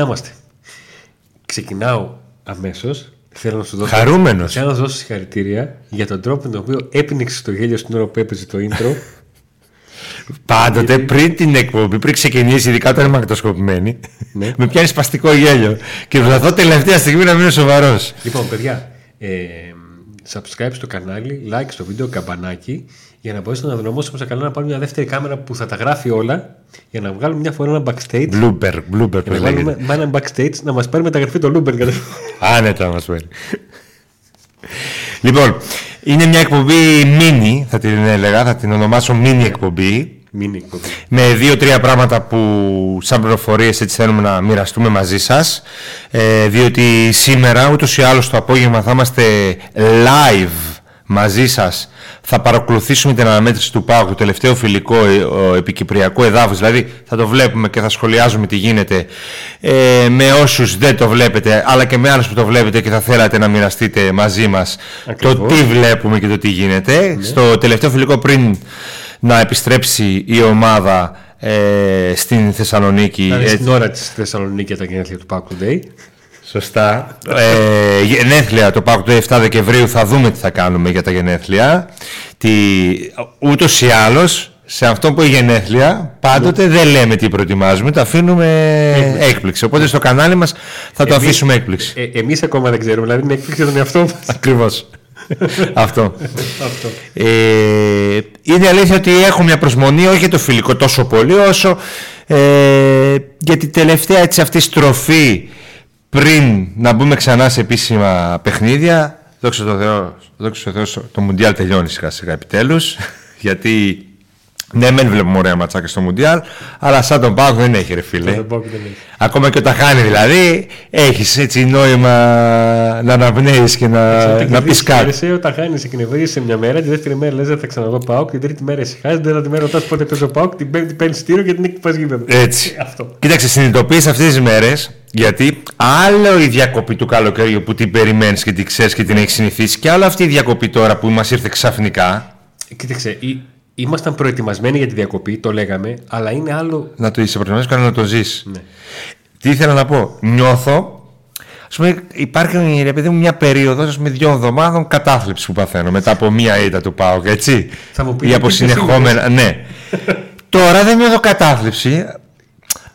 Να είμαστε. Ξεκινάω αμέσως. Θέλω να σου δώσω. Χαρούμενος. Θέλω να σου δώσω συγχαρητήρια για τον τρόπο με τον οποίο έπνιξε το γέλιο στην ώρα που έπαιζε το intro. Πάντοτε πριν την εκπομπή, πριν ξεκινήσει, ειδικά όταν είμαι μαγνητοσκοπημένη, Ναι. με πιάνει σπαστικό γέλιο. Και προσπαθώ τελευταία στιγμή να μείνω σοβαρός. λοιπόν, παιδιά, ε, subscribe στο κανάλι, like στο βίντεο, καμπανάκι για να μπορέσουμε να δρομώσουμε σε καλά να πάρουμε μια δεύτερη κάμερα που θα τα γράφει όλα για να βγάλουμε μια φορά ένα backstage. Blooper, blooper Και να που βάλουμε λέγεται. με ένα backstage να μας πάρει μεταγραφή το blooper. κατά- Άνετα μας παίρνει. λοιπόν, είναι μια εκπομπή mini, θα την έλεγα, θα την ονομάσω mini εκπομπή. Μην εκπομπή. με δύο-τρία πράγματα που σαν πληροφορίες έτσι θέλουμε να μοιραστούμε μαζί σας ε, διότι σήμερα ούτως ή άλλως το απόγευμα θα είμαστε live μαζί σας θα παρακολουθήσουμε την αναμέτρηση του ΠΑΟΚ το τελευταίο φιλικό ε, ο επικυπριακό εδάφος δηλαδή θα το βλέπουμε και θα σχολιάζουμε τι γίνεται ε, με όσους δεν το βλέπετε αλλά και με άλλους που το βλέπετε και θα θέλατε να μοιραστείτε μαζί μας το Ακριβώς. τι βλέπουμε και το τι γίνεται στο τελευταίο φιλικό πριν να επιστρέψει η ομάδα ε, στην Θεσσαλονίκη. Να είναι έτσι. στην ώρα της Θεσσαλονίκη τα γενέθλια του Pack Today. Σωστά. Ε, γενέθλια το Πάκου του 7 Δεκεμβρίου θα δούμε τι θα κάνουμε για τα γενέθλια. Τι, ούτως ή άλλως, σε αυτό που είναι γενέθλια, πάντοτε δεν λέμε τι προετοιμάζουμε, το αφήνουμε έκπληξη. Οπότε στο κανάλι μας θα το Εμείς- αφήσουμε έκπληξη. Ε, Εμείς ακόμα δεν ξέρουμε, δηλαδή είναι έκπληξη για τον εαυτό μας. Ακριβώς. αυτό. Αυτό. Ε, είναι αλήθεια ότι έχω μια προσμονή όχι για το φιλικό τόσο πολύ όσο ε, για την τελευταία έτσι αυτή στροφή πριν να μπούμε ξανά σε επίσημα παιχνίδια δόξα τω Θεώ, δόξα τω Θεώ το Μουντιάλ τελειώνει σιγά σιγά επιτέλους γιατί ναι μεν βλέπουμε ωραία ματσάκια στο Μουντιάλ αλλά σαν τον Πάγο δεν έχει ρε φίλε Τον Pack δεν έχει. Ακόμα και όταν χάνει δηλαδή, έχεις έτσι νόημα να αναπνέεις και να, να πεις κάτι. Εσύ όταν χάνεις, εκνευρίζει μια μέρα, τη δεύτερη μέρα λες: Δεν θα ξαναδώ πάω. Και την τρίτη μέρα εσύ χάσει, την τέταρτη μέρα ρωτάς πότε παίζω πάω. Την πέμπτη παίρνεις στήριο και την έκτη πας γήπεδο. Έτσι. Αυτό. Κοίταξε, συνειδητοποίησα αυτές τις μέρες γιατί άλλο η διακοπή του καλοκαιριού που την περιμένεις και την ξέρεις και την έχεις συνηθίσει και άλλο αυτή η διακοπή τώρα που μας ήρθε ξαφνικά. Κοίταξε, ή- ήμασταν προετοιμασμένοι για τη διακοπή, το λέγαμε, αλλά είναι άλλο. Να το είσαι προετοιμασμένος και να το ζεις. Ναι. Τι ήθελα να πω; Νιώθω. Ας πούμε, υπάρχει ρε παιδί μου μια περίοδος ας πούμε, δύο εβδομάδων κατάθλιψης που παθαίνω μετά από μία ήττα του ΠΑΟΚ, έτσι. Θα μου πεις, Ή από τι συνεχόμενα. Ναι. Τώρα δεν νιώθω κατάθλιψη,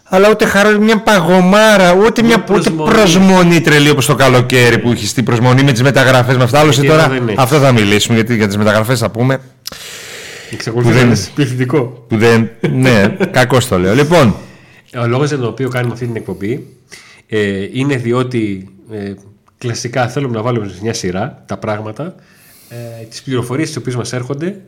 αλλά ούτε χαρά, μια παγωμάρα, ούτε μια ούτε προσμονή. προσμονή τρελή όπως το καλοκαίρι που έχεις την προσμονή με τις μεταγραφές με αυτά. Άλλωστε Γιατί τώρα εδώ δεν έχεις. αυτό θα μιλήσουμε γιατί για τις μεταγραφές θα πούμε. Εξακολουθεί Που να δεν- είναι πληθυντικό. Που δεν, ναι, κακό το λέω. Λοιπόν, Ο λόγος για τον οποίο κάνουμε αυτή την εκπομπή ε, είναι διότι ε, κλασικά θέλουμε να βάλουμε σε μια σειρά τα πράγματα, ε, τις πληροφορίες τις οποίες μας έρχονται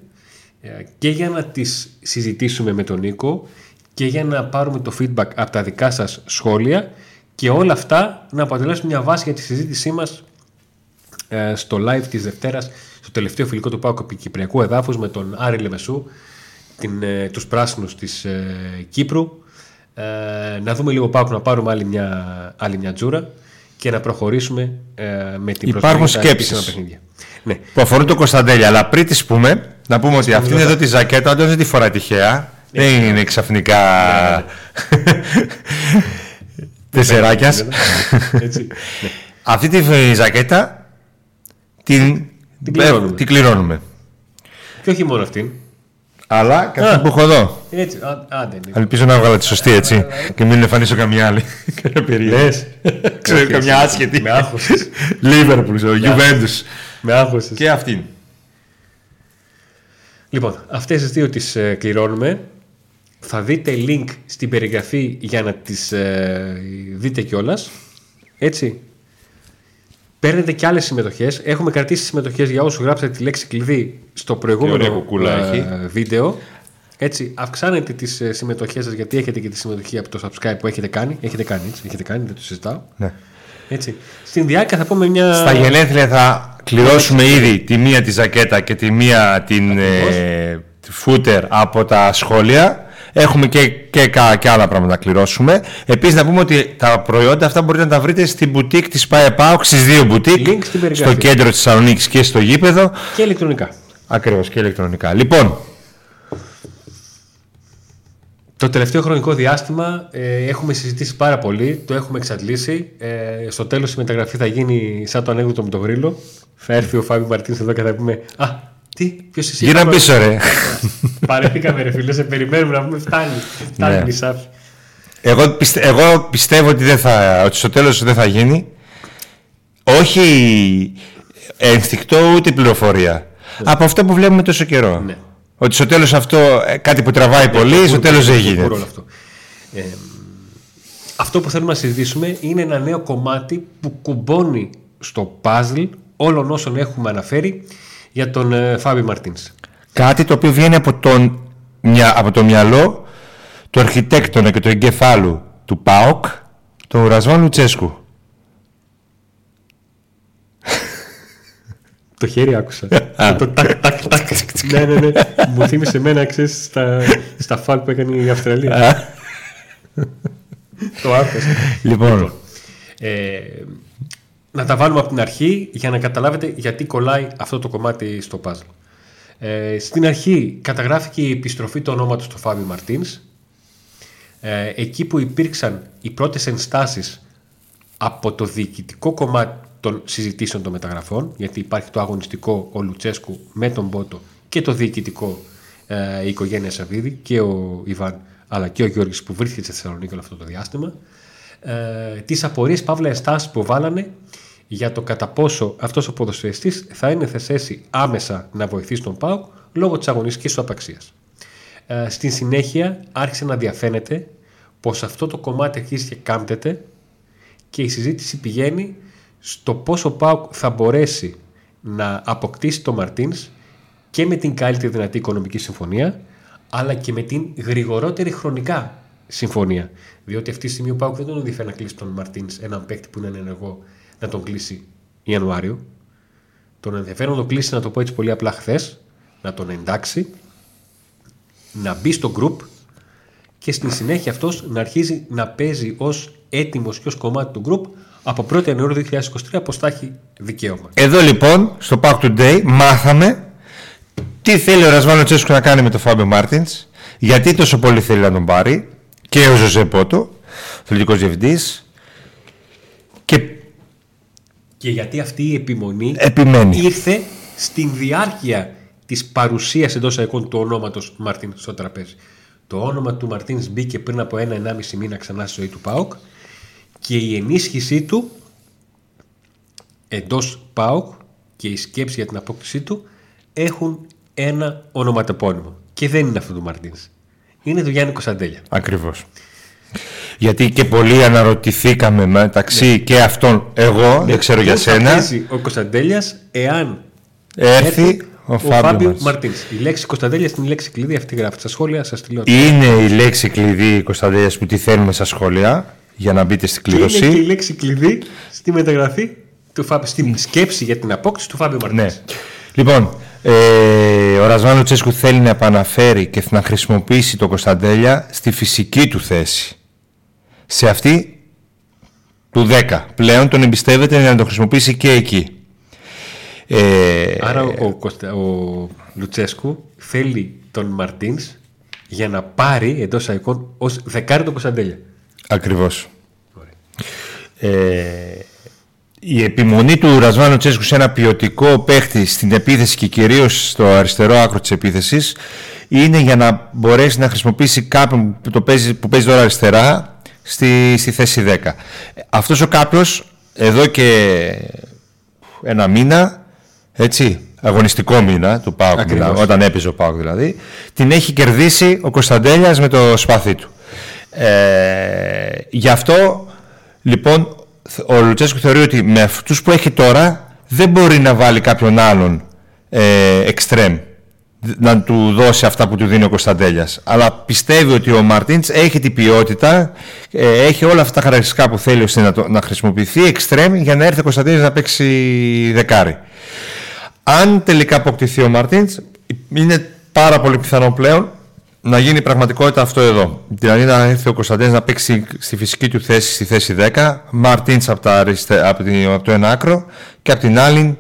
ε, και για να τις συζητήσουμε με τον Νίκο και για να πάρουμε το feedback από τα δικά σας σχόλια και όλα αυτά να αποτελέσουν μια βάση για τη συζήτησή μας ε, στο live της Δευτέρας στο τελευταίο φιλικό του Πάουκ Κυπριακού Εδάφους με τον Άρη Λεμεσού την, ε, τους πράσινους της ε, Κύπρου ε, να δούμε λίγο Πάουκ να πάρουμε άλλη μια, άλλη μια τζούρα και να προχωρήσουμε ε, με την Υπάρχουν προσοχή στα σκέψεις. επίσημα παιχνίδια. Ναι. που αφορούν το Κωνσταντέλια. Αλλά πριν τις πούμε, να πούμε ότι αυτήν εδώ τη ζακέτα όντω δεν τη φοράει τυχαία. Δεν είναι ξαφνικά. Τεσσεράκιας. Έτσι. ναι. Αυτή τη ζακέτα την, Την κληρώνουμε. ε, την κληρώνουμε. Και όχι μόνο αυτήν. Αλλά και αυτή που έχω εδώ. Έτσι, α, άντε, ναι. Ελπίζω να βγάλω τη σωστή έτσι. Και μην εμφανίσω καμιά άλλη. Καμιά περίεργη. Ξέρω Όχι, καμιά όχι. άσχετη. Με άγχωσες. Λίβερπουλς, Juventus. Με άγχωσες. Και αυτήν. Λοιπόν, αυτές τις δύο τις ε, κληρώνουμε. Θα δείτε link στην περιγραφή για να τις ε, δείτε κιόλας. Έτσι. Παίρνετε και άλλες συμμετοχές. Έχουμε κρατήσει συμμετοχές για όσους γράψατε τη λέξη κλειδί στο ωραία προηγούμενο κουκούλα ε, έχει. βίντεο. Έτσι, αυξάνετε τις ε, συμμετοχές σας γιατί έχετε και τη συμμετοχή από το subscribe που έχετε κάνει. Έχετε κάνει, έτσι, έχετε κάνει, δεν το συζητάω. Ναι. Έτσι. Στην διάρκεια θα πούμε μια... Στα γενέθλια θα κληρώσουμε ήδη τη μία τη ζακέτα και τη μία την ε, φούτερ από τα σχόλια. Έχουμε και, και, κα- και άλλα πράγματα να κληρώσουμε. Επίσης να πούμε ότι τα προϊόντα αυτά μπορείτε να τα βρείτε στην μπουτίκ της ΠΑΕΠΑΟΚ, στις δύο μπουτίκ, Link στην περιγραφή. στο κέντρο της Θεσσαλονίκης και στο γήπεδο. Και ηλεκτρονικά. Ακριβώς και ηλεκτρονικά. Λοιπόν, Το τελευταίο χρονικό διάστημα ε, έχουμε συζητήσει πάρα πολύ, το έχουμε εξαντλήσει. Ε, στο τέλος η μεταγραφή θα γίνει σαν το ανέκδοτο με τον γρήλο. Θα έρθει ο Φάβη Μαρτίνς εδώ και θα πούμε «Α, τι, ποιος είσαι». Γύρω πίσω ρε. Παρεθήκαμε ρε φίλε, σε περιμένουμε να πούμε φτάνει. Φτάνει Ναι. η Εγώ, πιστε, εγώ πιστεύω ότι, δεν θα, ότι στο τέλος δεν θα γίνει. Όχι ενστικτό ούτε πληροφορία. Από αυτό που βλέπουμε τόσο καιρό. Ναι. Ότι στο τέλος αυτό ε, κάτι που τραβάει πολύ, στο τέλος δεν γίνεται. Όλο αυτό. Ε, αυτό που θέλουμε να συζητήσουμε είναι ένα νέο κομμάτι που κουμπώνει στο puzzle όλων όσων έχουμε αναφέρει για τον ε, Φάμπι Μαρτίνς. Κάτι το οποίο βγαίνει από, τον, μια, από το μυαλό του αρχιτέκτονα και του εγκεφάλου του ΠΑΟΚ, του Ρασβάν Λουτσέσκου. Το χέρι άκουσα. το τάκ, τάκ, τάκ. ναι, ναι, ναι. Μου θύμισε εμένα, ξέρεις, στα, στα φάλ που έκανε η Αυστραλία. το άκουσα. Λοιπόν, Ε, να τα βάλουμε από την αρχή για να καταλάβετε γιατί κολλάει αυτό το κομμάτι στο puzzle. Ε, στην αρχή καταγράφηκε η επιστροφή του ονόματος του Φάβι Μαρτίνς. Ε, εκεί που υπήρξαν οι πρώτες ενστάσεις από το διοικητικό κομμάτι των συζητήσεων των μεταγραφών, γιατί υπάρχει το αγωνιστικό ο Λουτσέσκου με τον Μπότο και το διοικητικό ε, η οικογένεια Σαββίδη και ο Ιβάν αλλά και ο Γιώργης που βρίσκεται στη Θεσσαλονίκη όλο αυτό το διάστημα ε, τις απορίες παύλα ενστάσεις που βάλανε για το κατά πόσο αυτός ο ποδοσφαιριστής θα είναι σε θέση άμεσα να βοηθήσει τον ΠΑΟΚ λόγω της αγωνιστικής του απαξίας. Ε, στην συνέχεια άρχισε να διαφαίνεται πως αυτό το κομμάτι αρχίζει και κάμπτεται και η συζήτηση πηγαίνει στο πόσο ΠΑΟΚ θα μπορέσει να αποκτήσει τον Μαρτίνς και με την καλύτερη δυνατή οικονομική συμφωνία αλλά και με την γρηγορότερη χρονικά συμφωνία. Διότι αυτή τη στιγμή ο ΠΑΟΚ δεν τον ενδιαφέρει να κλείσει τον Μαρτίνς, έναν παίκτη που είναι ενεργό, να τον κλείσει Ιανουάριο. Τον ενδιαφέρει να τον κλείσει, να το πω έτσι πολύ απλά χθες, να τον εντάξει, να μπει στο group και στην συνέχεια αυτός να αρχίζει να παίζει ως έτοιμος και ως κομμάτι του group από 1η Ιανουαρίου 2023 πως θα έχει δικαίωμα. εδώ λοιπόν στο Park Today μάθαμε τι θέλει ο Ρασβάνο Τσέσκου να κάνει με τον Φάμπιο Μάρτινς, γιατί τόσο πολύ θέλει να τον πάρει και ο Ζωζέ Πότο, θελητικός διευθυντής και Και γιατί αυτή η επιμονή επιμένει. ήρθε στην διάρκεια της παρουσίας εντός εικόν του ονόματος Μαρτίν στο τραπέζι. Το όνομα του Μαρτίνς μπήκε πριν από ένα-ενάμιση μήνα ξανά στη ζωή του ΠΑΟΚ και η ενίσχυσή του εντός ΠΑΟΚ και η σκέψη για την απόκτησή του έχουν ένα ονοματεπώνυμο. Και δεν είναι αυτό του Μαρτίνς. Είναι του Γιάννη Κωνσταντέλια. Ακριβώς. Γιατί και πολλοί αναρωτηθήκαμε μεταξύ και αυτών εγώ, δεν ξέρω για Πώς θα σένα, παίζει ο Κωνσταντέλιας εάν έρθει ο Φάμπιος Φάμπιος Μαρτίνς. Μαρτίν. Η λέξη Κωνσταντέλια είναι η λέξη κλειδί. Αυτή γράφει στα σχόλια. Σας τη λέω. Είναι η λέξη κλειδί Κωνσταντέλιας που τη θέλουμε στα σχόλια για να μπείτε στην Και είναι και η κλήρωση. λέξη κλειδί στη μεταγραφή του Φάμπιο. Στην σκέψη για την απόκτηση του Φάμπιο Μαρτίν. Ναι. Λοιπόν, ε, ο Ρασβάνο Τσέσκου θέλει να επαναφέρει και να χρησιμοποιήσει τον Κωνσταντέλια στη φυσική του θέση. Σε αυτή του 10. Πλέον τον εμπιστεύεται να τον χρησιμοποιήσει και εκεί. Ε, Άρα ο, Κωστα... ο Λουτσέσκου θέλει τον Μαρτίνς για να πάρει εντός εικόν ως δεκάρι τον Κωνσταντέλια. Ακριβώς. Ε, η επιμονή του Ρασβάνου Τσέσκου σε ένα ποιοτικό παίχτη στην επίθεση και κυρίως στο αριστερό άκρο της επίθεσης είναι για να μπορέσει να χρησιμοποιήσει κάποιον που, το παίζει, που παίζει τώρα αριστερά στη, στη θέση 10. Αυτός ο κάποιος εδώ και ένα μήνα, έτσι, αγωνιστικό μήνα του ΠΑΟΚ, Ακριβώς. μιλάω, όταν έπαιζε ο ΠΑΟΚ δηλαδή, την έχει κερδίσει ο Κωνσταντέλιας με το σπαθί του. Ε, γι' αυτό λοιπόν ο Λουτσέσκου θεωρεί ότι με αυτούς που έχει τώρα δεν μπορεί να βάλει κάποιον άλλον ε, εξτρέμ να του δώσει αυτά που του δίνει ο Κωνσταντέλιας αλλά πιστεύει ότι ο Μαρτίντς έχει την ποιότητα ε, έχει όλα αυτά τα χαρακτηριστικά που θέλει ώστε να, το, να χρησιμοποιηθεί εξτρέμ για να έρθει ο Κωνσταντέλιας να παίξει δεκάρι αν τελικά αποκτηθεί ο Μαρτίντς είναι πάρα πολύ πιθανό πλέον να γίνει πραγματικότητα αυτό εδώ. Δηλαδή να έρθει ο Κωνσταντίνος να παίξει στη φυσική του θέση στη θέση 10, Μαρτίντς από, τα αριστε... από, την... από το ένα άκρο και από την άλλη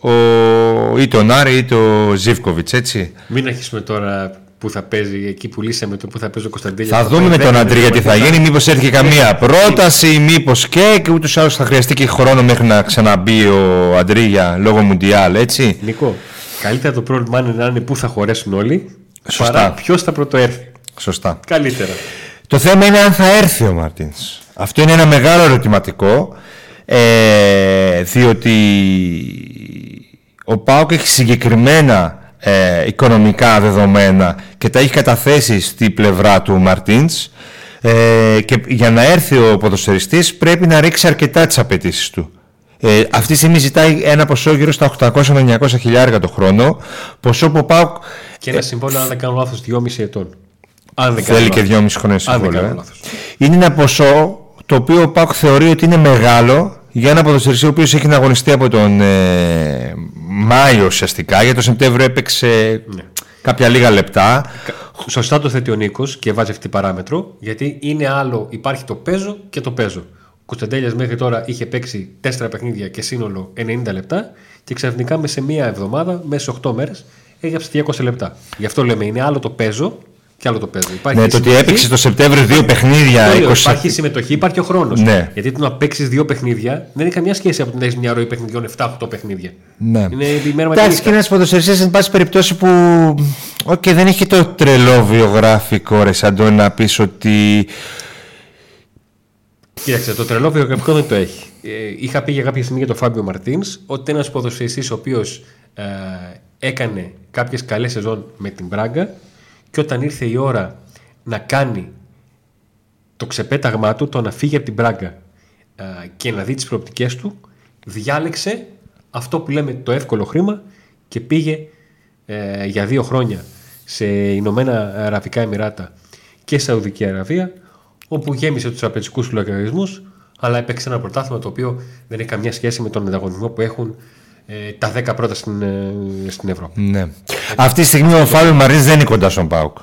ο, είτε ο Νάρη είτε ο Ζήφκοβιτς, έτσι. Μην αρχίσουμε τώρα που θα παίζει εκεί που λύσαμε το που θα παίζει ο Κωνσταντέλια. Θα δούμε με τον Αντρία τι θα γίνει. Μήπως έρθει καμία πρόταση, μήπως και. Και ούτως ή άλλως θα χρειαστεί και χρόνο μέχρι να ξαναμπεί ο Αντρίγια λόγω Μουντιάλ, έτσι. Νικό, καλύτερα το πρόβλημα είναι να είναι πού θα χωρέσουν όλοι. Σωστά. Παρά ποιος θα πρωτοέρθει. Σωστά. Καλύτερα. Το θέμα είναι αν θα έρθει ο Μαρτίν. Αυτό είναι ένα μεγάλο ερωτηματικό. Ε, διότι ο Πάοκ έχει συγκεκριμένα ε, οικονομικά δεδομένα και τα έχει καταθέσει στη πλευρά του Μαρτίνς ε, και για να έρθει ο ποδοσφαιριστής πρέπει να ρίξει αρκετά τις απαιτήσεις του. Ε, αυτή τη στιγμή ζητάει ένα ποσό γύρω στα 800 με 900 χιλιάρια το χρόνο. Ποσό που ο Πάοκ. Και ένα συμβόλαιο, αν δεν κάνω λάθος, 2,5 ετών. Αν δεν θέλει κάνω και λάθος. 2,5 χρόνια Αν δεν συμβόλαιο. κάνω ε. λάθος. Είναι ένα ποσό το οποίο ο Πάοκ θεωρεί ότι είναι μεγάλο για ένα ποδοσφαιριστή ο οποίος έχει να αγωνιστεί από τον ε, Μάιο ουσιαστικά. Για τον Σεπτέμβριο έπαιξε Ναι. κάποια λίγα λεπτά. Σωστά το θέτει ο Νίκος και βάζει αυτή την παράμετρο, γιατί είναι άλλο, υπάρχει το παίζω και το παίζω. Ο Κωνσταντέλιας μέχρι τώρα είχε παίξει 4 παιχνίδια και σύνολο 90 λεπτά και ξαφνικά με σε μία εβδομάδα, μέσα σε 8 μέρες, έγραψε 200 λεπτά. Γι' αυτό λέμε είναι άλλο το παίζω και άλλο το παίζω. Υπάρχει Ναι, το ότι συμμετοχή, έπαιξε το Σεπτέμβριο δύο παιχνίδια. το λέω, 20... Υπάρχει συμμετοχή, υπάρχει ο χρόνος. Ναι. Γιατί το να παίξεις δύο παιχνίδια δεν έχει καμιά σχέση από το να έχεις μια ροή παιχνιδιών 7-8 παιχνίδια. Ναι. Είναι η μέρα με τη Εντάξει, νύχτα. και ένας ποδοσφαιριστής, εν πάση περιπτώσει, που. Οκ, δεν έχει το τρελό βιογραφικό, ρε Σαντώνη, να πεις ότι. Κοίταξε, το τρελό βιογραφικό δεν το έχει. Ε, είχα πει για κάποια στιγμή για τον Φάμπιο Μάρτινς ότι ένας ποδοσφαιριστής ο οποίος ε, έκανε κάποιες καλές σεζόν με την Μπράγκα και όταν ήρθε η ώρα να κάνει το ξεπέταγμά του, το να φύγει από την Μπράγκα ε, και να δει τις προοπτικές του, διάλεξε αυτό που λέμε το εύκολο χρήμα και πήγε ε, για δύο χρόνια σε Ηνωμένα Αραβικά Εμμυράτα και Σαουδική Αραβία, όπου γέμισε τους τραπεζικού του λογαριασμούς, αλλά έπαιξε ένα πρωτάθλημα το οποίο δεν έχει καμιά σχέση με τον ανταγωνισμό που έχουν ε, τα 10 πρώτα στην, ε, στην Ευρώπη. Ναι. Αυτή τη στιγμή ο Φάβιο Μαρίνς δεν είναι κοντά στον Πάουκ.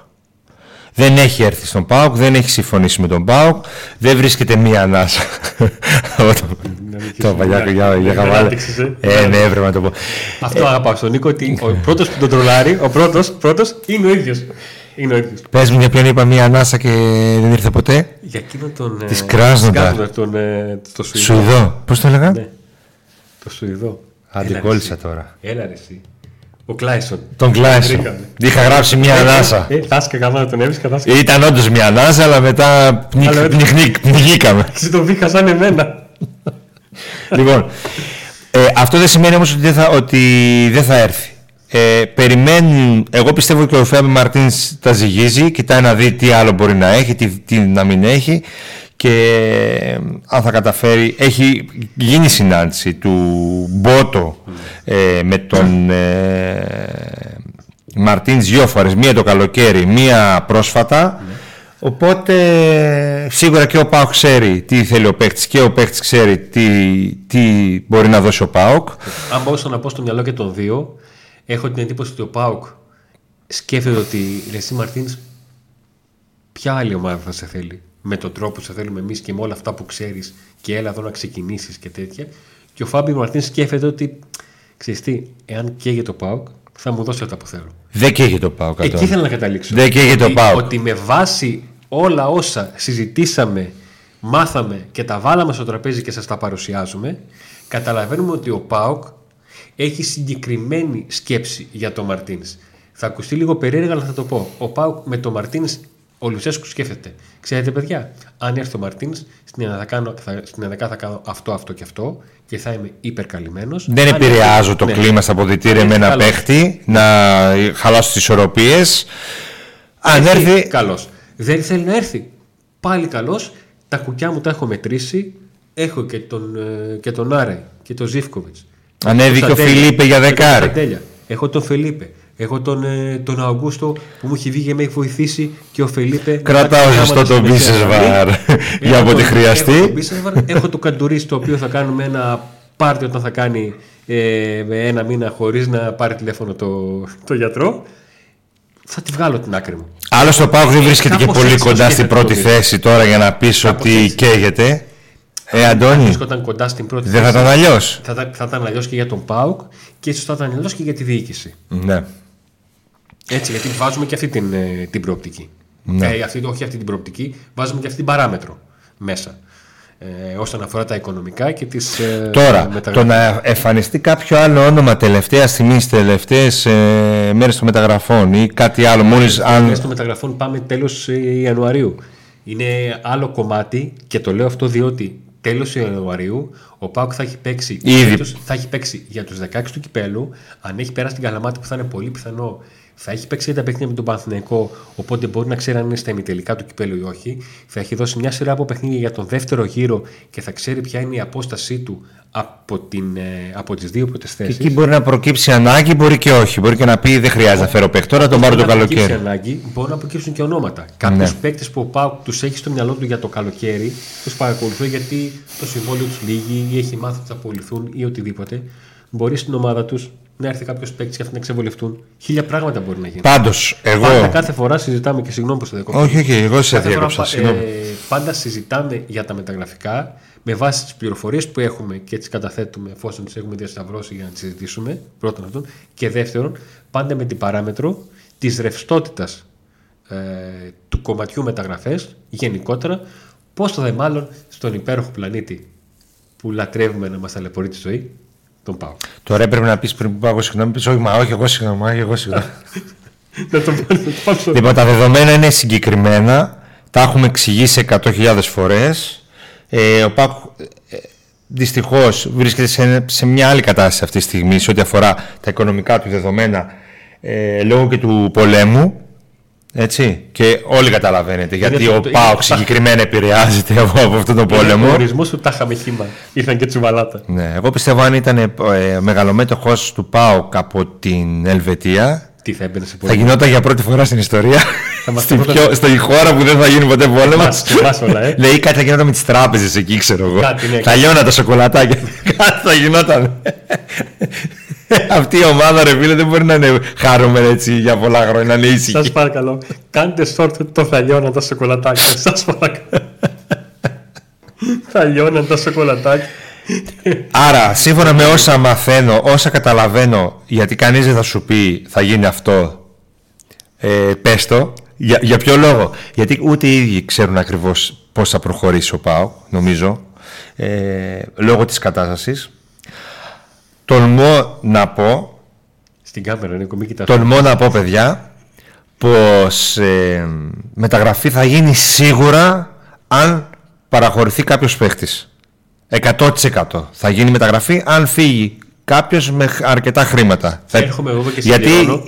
Δεν έχει έρθει στον Πάουκ, δεν έχει συμφωνήσει με τον Πάουκ, δεν βρίσκεται μία ανάσα. Το παλιά για, για Δεν χαβάλε. ανάπτυξες, ε. Ε, ναι, έπρεπε να το πω. Αυτό αγαπάω στον Νίκο ότι ο πρώτος που τον τρολάρει, ο πρώτος πρώτος, είναι ο ίδιος. Είναι ο ίδιος. Πες μου για ποιον είπα μία ανάσα και δεν ήρθε ποτέ. Για εκείνον τον. Της ε, Κράσνονταρ. Κράσνονταρ, τον. Ε, το Σουηδό. Σουηδό. Πώς το έλεγα; Ναι. Το Σουηδό. Άντε, Έλα, κόλλησα εσύ. τώρα. Έλα ρε εσύ. Ο Κλάισον. Τον Κλάισον. Βρήκαμε. Είχα γράψει μία ανάσα. Ε, θάσκα καμάνα τον έβρισκα, θάσκα. Ήταν όντως μία ανάσα, αλλά μετά πνιγ- Αλλά μετά- πνιγ- πνιγήκαμε. Εσύ τον βρήκα σαν εμένα. λοιπόν, ε, αυτό δεν σημαίνει όμως ότι δεν θα, ότι δεν θα έρθει. Ε, περιμένουν, εγώ πιστεύω και ο Φέμπη Μαρτίνς τα ζυγίζει, κοιτάει να δει τι άλλο μπορεί να έχει, τι, τι να μην έχει και ε, αν θα καταφέρει, έχει γίνει συνάντηση του Μπότο ε, με τον ε, Μαρτίνς δυο φορές, μία το καλοκαίρι, μία πρόσφατα Οπότε σίγουρα και ο Πάοκ ξέρει τι θέλει ο παίκτης και ο παίκτης ξέρει τι, τι μπορεί να δώσει ο Πάοκ. Αν μπορούσα να πω στο μυαλό και των δύο, έχω την εντύπωση ότι ο Πάουκ σκέφτεται ότι ρε εσύ Μαρτίνς, ποια άλλη ομάδα θα σε θέλει; Με τον τρόπο που σε θέλουμε εμείς και με όλα αυτά που ξέρεις και έλα εδώ να ξεκινήσεις και τέτοια. Και ο Φάμπιο Μαρτίν σκέφτεται ότι ξέρεις τι, εάν καίγεται ο Πάουκ, θα μου δώσει αυτά που θέλω. Δεν καίγεται ο Πάοκ. Εκεί ήθελα να καταλήξω. Δεν καίγεται ο ότι, ΠΑΟΚ. ότι με βάση όλα όσα συζητήσαμε, μάθαμε και τα βάλαμε στο τραπέζι και σας τα παρουσιάζουμε, καταλαβαίνουμε ότι ο ΠΑΟΚ έχει συγκεκριμένη σκέψη για τον Μαρτίνς. Θα ακουστεί λίγο περίεργα, αλλά θα το πω. Ο ΠΑΟΚ με τον Μαρτίνς, ο Λουσέσκου σκέφτεται. Ξέρετε, παιδιά, αν έρθει ο Μαρτίνς, στην ενδεκά θα κάνω, θα, στην ενδεκά θα κάνω αυτό, αυτό και αυτό και θα είμαι υπερκαλυμμένος. Δεν Αν επηρεάζω έρθει- το ναι. κλίμα στα αποδητήρια Αν με έρθει ένα καλός. παίχτη, να χαλάσω τις ισορροπίες. Αν Έρθει, έρθει. Καλός. Δεν θέλει να έρθει. Πάλι καλώς. Τα κουκιά μου τα έχω μετρήσει. Έχω και τον, ε, και τον Άρε και τον Ζήφκοβιτς. Ανέβηκε ο Φιλίπε για δεκάρι. Έχω τον Φελίπε. Έχω τον, ε, τον Αυγούστο που μου έχει βγει και με έχει βοηθήσει και ο Φελίπε. Κρατάω μετά ζεστό πράγματα τον στη Μέση Μπίσεσβαρ Ανατολή. για Έχω όποτε τον- χρειαστεί. Έχω τον Μπίσεσβαρ, έχω το Καντουρί το οποίο θα κάνουμε ένα πάρτι όταν θα κάνει ε, με ένα μήνα χωρίς να πάρει τηλέφωνο το, το γιατρό. Θα τη βγάλω την άκρη μου. Άλλωστε ο Πάοκ δεν βρίσκεται και Κάπως πολύ έτσι το κοντά στην σκέφτεται πρώτη το παιδί. θέση τώρα για να πεις Κάπως ότι έτσι. καίγεται. Ε, Αντώνη. βρισκόταν κοντά στην πρώτη Δεν θα θέση, ήταν αλλιώς. θα, θα, θα ήταν αλλιώς και για τον ΠΑΟΚ και ίσως θα ήταν αλλιώς και για τη διοίκηση. Ναι. Έτσι, γιατί βάζουμε και αυτή την, ε, την προοπτική. Ναι. Ε, αυτή, όχι αυτή την προοπτική, βάζουμε και αυτή την παράμετρο μέσα. Ε, όσον αφορά τα οικονομικά και τις ε, Τώρα, μεταγραφές. το να εμφανιστεί κάποιο άλλο όνομα τελευταία στιγμή, στις τελευταίες ε, μέρες των μεταγραφών ή κάτι άλλο, μόλις αν. Μέσω των μεταγραφών πάμε τέλος ε, Ιανουαρίου. Είναι άλλο κομμάτι και το λέω αυτό διότι τέλος Ιανουαρίου ο Πάουκ θα έχει παίξει, Ήδη. για τους, θα έχει παίξει για τους 16 του κυπέλου. Αν έχει περάσει την Καλαμάτη που θα είναι πολύ πιθανό θα έχει παίξει για τα παιχνίδια με τον Παναθηναϊκό, οπότε μπορεί να ξέρει αν είναι στα ημιτελικά του κυπέλου ή όχι. Θα έχει δώσει μια σειρά από παιχνίδια για τον δεύτερο γύρο και θα ξέρει ποια είναι η απόστασή του από, την, ε, από τις δύο πρώτες Και θέσεις. εκεί μπορεί να προκύψει ανάγκη, μπορεί και όχι. Μπορεί και να πει δεν χρειάζεται να φέρω παίχτη. Τώρα τον πάρω το Μπορεί να προκύψει καλοκαίρι. ανάγκη, μπορούν να προκύψουν και ονόματα. Κάποιους Ναι. παίκτες που ο Πάουκ τους έχει στο μυαλό του για το καλοκαίρι, τους παρακολουθώ γιατί το συμβόλαιο τους λύγει ή έχει μάθει ότι θα απολυθούν ή οτιδήποτε. Μπορεί στην ομάδα τους να έρθει κάποιος παίκτης και αυτοί να ξεβολευτούν. Χίλια πράγματα μπορεί να γίνουν. Πάντως, Πάντα εγώ. κάθε φορά συζητάμε και συγγνώμη που σε διακόπτω. Όχι, όχι, εγώ σε Κάθε φορά διέκοψα. πα- Συγγνώμη. ε, πάντα συζητάμε για τα μεταγραφικά με βάση τις πληροφορίες που έχουμε και τις καταθέτουμε εφόσον τις έχουμε διασταυρώσει για να τις συζητήσουμε. Πρώτον αυτόν. Και δεύτερον, πάντα με την παράμετρο της ρευστότητας ε, του κομματιού μεταγραφές γενικότερα. Πώς το δε μάλλον στον υπέροχο πλανήτη που λατρεύουμε να μας ταλαιπωρεί τη ζωή, τον πάω. Τώρα έπρεπε να πεις πριν που πάω εγώ συγγνώμη, πεις, όχι, μα όχι, εγώ συγγνώμη, όχι, εγώ συγγνώμη. να το πάρω- να το πάω στο- λοιπόν, τα δεδομένα είναι συγκεκριμένα. Τα έχουμε εξηγήσει 100.000 φορές. Ε, ο ΠΑΚ δυστυχώς βρίσκεται σε, σε μια άλλη κατάσταση αυτή τη στιγμή σε ό,τι αφορά τα οικονομικά του δεδομένα ε, λόγω και του πολέμου. Έτσι. Και όλοι καταλαβαίνετε γιατί το- ο το- ΠΑΟΚ είναι- συγκεκριμένα επηρεάζεται από, από αυτόν τον πόλεμο. Ο ορισμό του τα είχαμε χήμα. Ήρθαν και τσουβαλάτα. Ναι, εγώ πιστεύω αν ήταν ε, μεγαλομέτωχος του ΠΑΟΚ από την Ελβετία Τι θα έμπαινε σε θα πόλεμο. γινόταν για πρώτη φορά στην ιστορία μας στην, πρώτα- πιο, στη χώρα που δεν θα γίνει ποτέ πόλεμο. Μας, και εμάς όλα, ε. Λέει κάτι θα γινόταν με τις τράπεζες εκεί ξέρω εγώ. Κάτι, ναι, θα λιώναν τα σοκολατάκια. κάτι θα γινόταν. Αυτή η ομάδα ρε φίλε δεν μπορεί να είναι χαρούμενη έτσι για πολλά χρόνια, να είναι ήσυχη. Σας παρακαλώ, κάντε short το θα λιώναν τα σοκολατάκια. Σας παρακαλώ. θα λιώναν τα σοκολατάκια. Άρα, σύμφωνα με όσα μαθαίνω, όσα καταλαβαίνω, γιατί κανείς δεν θα σου πει θα γίνει αυτό, ε, πες το. Για, για ποιο λόγο; Γιατί ούτε οι ίδιοι ξέρουν ακριβώς πώς θα προχωρήσει ο ΠΑΟ, νομίζω, ε, λόγω της κατάστασης. Τολμώ να πω, Στην κάμερα είναι κομμή, κοιτάς. τολμώ να πω παιδιά, πως ε, μεταγραφή θα γίνει σίγουρα αν παραχωρηθεί κάποιος παίχτης. 100% θα γίνει μεταγραφή αν φύγει κάποιος με χ- αρκετά χρήματα. Θα- Έρχομαι εγώ και Γιατί συμπληρώνω.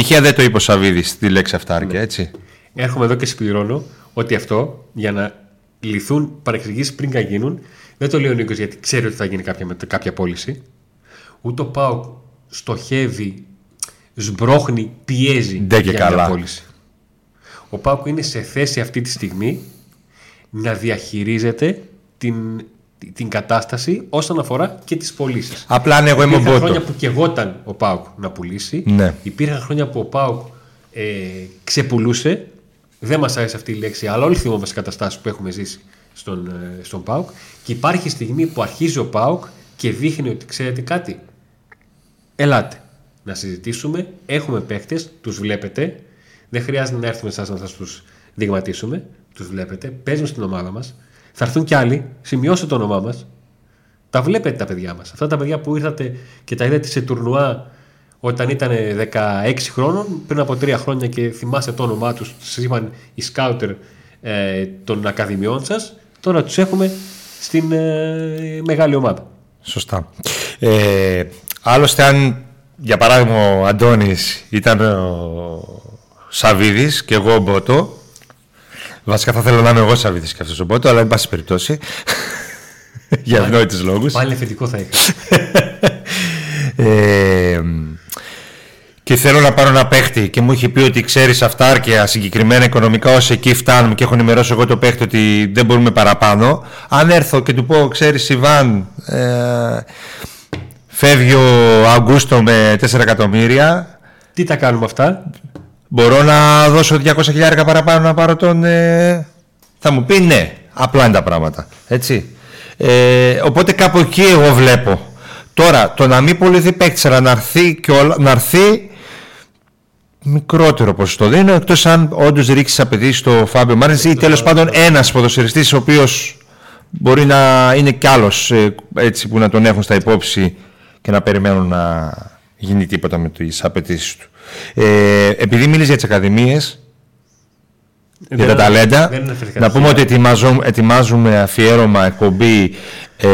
Τυχαία δεν το είπε ο Σαββίδης τη λέξη αυτάρκεια, έτσι. Έρχομαι εδώ και συμπληρώνω ότι αυτό για να λυθούν παρεξηγήσεις πριν καν γίνουν, δεν το λέει ο Νίκος γιατί ξέρει ότι θα γίνει κάποια, μετα- κάποια πώληση. Ούτε ο Πάοκ στοχεύει, σμπρώχνει, πιέζει Ντε και για καλά. μια πώληση. Ο Πάοκ είναι σε θέση αυτή τη στιγμή να διαχειρίζεται την, την κατάσταση όσον αφορά και τις πωλήσεις. Απλά αν εγώ είμαι ο Υπήρχαν χρόνια Μπότο. που και εγώταν ο Πάουκ να πουλήσει. Ναι. Υπήρχαν χρόνια που ο Πάουκ ε, ξεπουλούσε. Δεν μας άρεσε αυτή η λέξη, αλλά όλοι θυμόμαστε καταστάσεις που έχουμε ζήσει στον, ε, στον Πάουκ. Και υπάρχει στιγμή που αρχίζει ο Πάουκ και δείχνει ότι ξέρετε κάτι; Ελάτε να συζητήσουμε. Έχουμε παίχτε, τους βλέπετε. Δεν χρειάζεται να έρθουμε εσάς να σας τους δειγματίσουμε. Τους βλέπετε, παίζουν στην ομάδα μας. Θα έρθουν κι άλλοι. Σημειώστε το όνομά μας. Τα βλέπετε τα παιδιά μας. Αυτά τα παιδιά που ήρθατε και τα είδατε σε τουρνουά όταν ήταν 16 χρόνων, πριν από τρία χρόνια και θυμάστε το όνομά τους, σα είπαν οι σκάουτερ ε, των ακαδημιών σας. Τώρα τους έχουμε στην ε, μεγάλη ομάδα. Σωστά. Ε, άλλωστε, αν για παράδειγμα ο Αντώνης ήταν ο Σαββίδης και εγώ ο Μπότο, βασικά θα θέλω να είμαι εγώ Σαββίδης και αυτός ο Μπότο, αλλά εν πάση περιπτώσει, για ευνόητους λόγους. Πάλι θετικό θα είχα. Ε, και θέλω να πάρω ένα παίχτη και μου είχε πει ότι ξέρεις αυτάρκεια συγκεκριμένα οικονομικά όσοι εκεί φτάνουμε και έχω ενημερώσει εγώ το παίχτη ότι δεν μπορούμε παραπάνω αν έρθω και του πω ξέρεις Ιβάν ε, φεύγει ο Αγκούστο με 4 εκατομμύρια Τι τα κάνουμε αυτά; Μπορώ να δώσω 200 χιλιάρικα παραπάνω να πάρω τον ε, θα μου πει ναι απλά είναι τα πράγματα έτσι Ε, οπότε κάπου εκεί εγώ βλέπω. Τώρα, το να μην πουληθεί παίκτη, αλλά να έρθει, και όλα, να έρθει μικρότερο ποσοστό δίνω, εκτός αν όντως ρίξεις απαιτήσεις στο Φάμπιο Μάρτινς ή τέλος πάντων ένας ποδοσφαιριστής ο οποίος μπορεί να είναι κι άλλος έτσι που να τον έχουν στα υπόψη και να περιμένουν να γίνει τίποτα με τις απαιτήσεις του. Ε, επειδή μίλησε για τις ακαδημίες, για τα ταλέντα, να πούμε ότι ετοιμάζουμε, ετοιμάζουμε αφιέρωμα εκπομπή ε,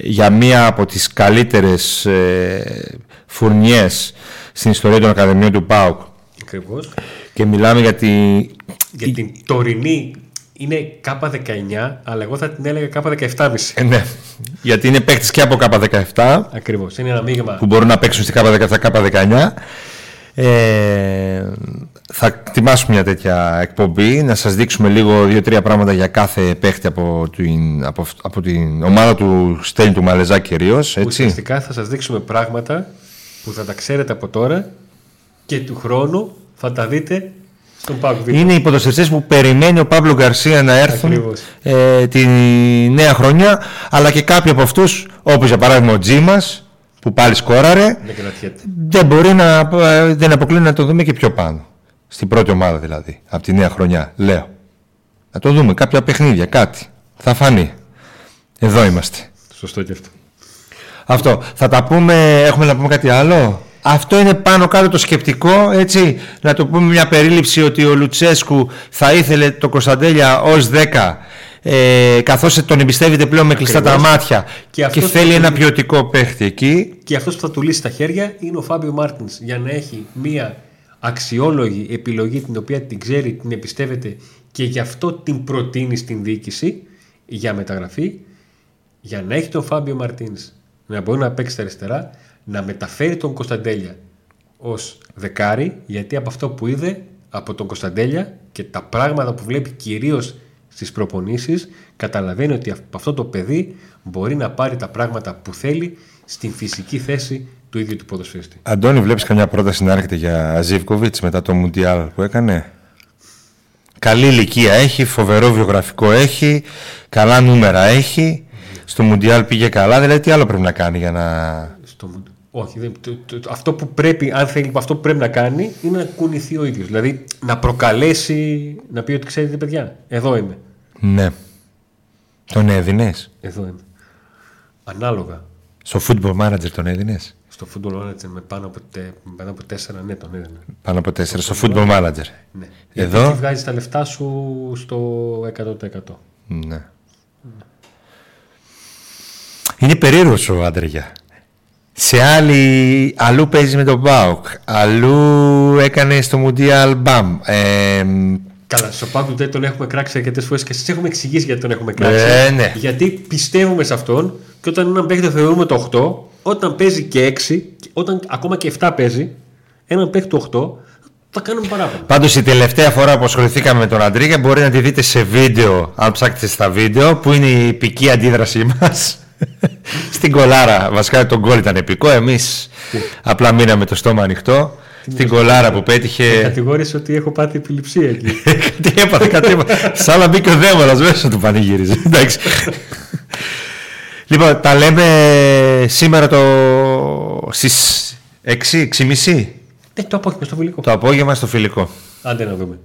για μία από τις καλύτερες ε, φουρνιές στην ιστορία των Ακαδημιών του ΠΑΟΚ. Ακριβώς. Και μιλάμε για, τη... για την τωρινή είναι K19, αλλά εγώ θα την έλεγα K17,5. Ε, ναι, γιατί είναι παίκτης και από K17. Ακριβώς. Είναι ένα μείγμα. Που μπορούν να παίξουν στη K17, K19. Ε, θα ετοιμάσουμε μια τέτοια εκπομπή, να σας δείξουμε λίγο δύο-τρία πράγματα για κάθε παίχτη από την, από, από την ομάδα του Στέλνη του Μαλεζά κυρίως. Ουσιαστικά θα σας δείξουμε πράγματα που θα τα ξέρετε από τώρα και του χρόνου θα τα δείτε στον Παύλο Είναι οι ποδοσφαιριστές που περιμένει ο Παύλο Γκαρσία να έρθουν ε, τη νέα χρονιά, αλλά και κάποιοι από αυτούς, όπως για παράδειγμα ο Τζίμας, που πάλι σκόραρε, δεν μπορεί να δεν αποκλίνει να το δούμε και πιο πάνω. Στην πρώτη ομάδα δηλαδή, από τη νέα χρονιά, λέω. Να το δούμε, κάποια παιχνίδια, κάτι. Θα φανεί. Εδώ είμαστε. Σωστό και αυτό. Αυτό. Θα τα πούμε, έχουμε να πούμε κάτι άλλο; Αυτό είναι πάνω κάτω το σκεπτικό, έτσι; Να το πούμε μια περίληψη ότι ο Λουτσέσκου θα ήθελε το Κωνσταντέλια ως 10 ε, καθώς τον εμπιστεύεται πλέον με κλειστά τα μάτια και, και θέλει ένα ποιοτικό παίχτη εκεί. Και αυτός που θα του λύσει τα χέρια είναι ο Φάμπιο Μάρτινς για να έχει μία αξιόλογη επιλογή την οποία την ξέρει, την εμπιστεύεται και γι' αυτό την προτείνει στην διοίκηση για μεταγραφή για να έχει τον Φάμπιο Μαρτίνς να μπορεί να παίξει τα αριστερά να μεταφέρει τον Κωνσταντέλια ως δεκάρι γιατί από αυτό που είδε από τον Κωνσταντέλια και τα πράγματα που βλέπει κυρίως στις προπονήσεις καταλαβαίνει ότι από αυτό το παιδί μπορεί να πάρει τα πράγματα που θέλει στην φυσική θέση του ίδιου του ποδοσφαιριστή. Αντώνη, βλέπεις καμιά πρόταση να έρχεται για Ζίβκοβιτς μετά το Μουντιάλ που έκανε; Καλή ηλικία έχει, φοβερό βιογραφικό έχει, καλά νούμερα έχει. Στο Μουντιάλ πήγε καλά, δηλαδή τι άλλο πρέπει να κάνει για να... Στο, όχι, αυτό που πρέπει, αν θέλει, αυτό που πρέπει να κάνει είναι να κουνηθεί ο ίδιος. Δηλαδή να προκαλέσει, να πει ότι ξέρετε παιδιά, εδώ είμαι. Ναι. Τον έδινες; Εδώ είμαι. Ανάλογα. Στο football manager τον έδινες; Στο football manager με πάνω από, τε, πάνω από τέσσερα, ναι, τον έδινα. Πάνω από τέσσερα, στο, στο football manager. Ναι. Εδώ; Γιατί βγάζεις τα λεφτά σου στο 100%. Ναι. Είναι περίεργος ο Άντρεγια. Σε άλλη, αλλού παίζεις με τον Μπάουκ, αλλού έκανες στο Mundial Μπαμ. Ε, Καλά, στο Πάγκο δεν τον έχουμε κράξει αρκετές φορές και σας έχουμε εξηγήσει γιατί τον έχουμε κράξει. Ε, ναι. Γιατί πιστεύουμε σε αυτόν και όταν έναν παίχτη θεωρούμε το 8, όταν παίζει και 6, όταν ακόμα και 7 παίζει, έναν παίχτη το 8, θα κάνουμε παράπονο. Πάντως η τελευταία φορά που ασχοληθήκαμε με τον Αντρίγια μπορεί να τη δείτε σε βίντεο, αν ψάξετε στα βίντεο, που είναι η υπηκή αντίδρασή μας. Στην κολάρα. Βασικά το γκολ ήταν επικό. Εμείς απλά μείναμε το στόμα ανοιχτό. Στην κολάρα που πέτυχε. Κατηγόρησε ότι έχω πάθει επιληψία εκεί. Τι έπαθε, κάτι έπαθε. Σαν να μπήκε ο δαίμονας μέσα του πανηγύριζε. Εντάξει. λοιπόν, τα λέμε σήμερα το. στις 6, 6.30. Ε, το απόγευμα στο φιλικό. Το απόγευμα στο φιλικό. Άντε να δούμε.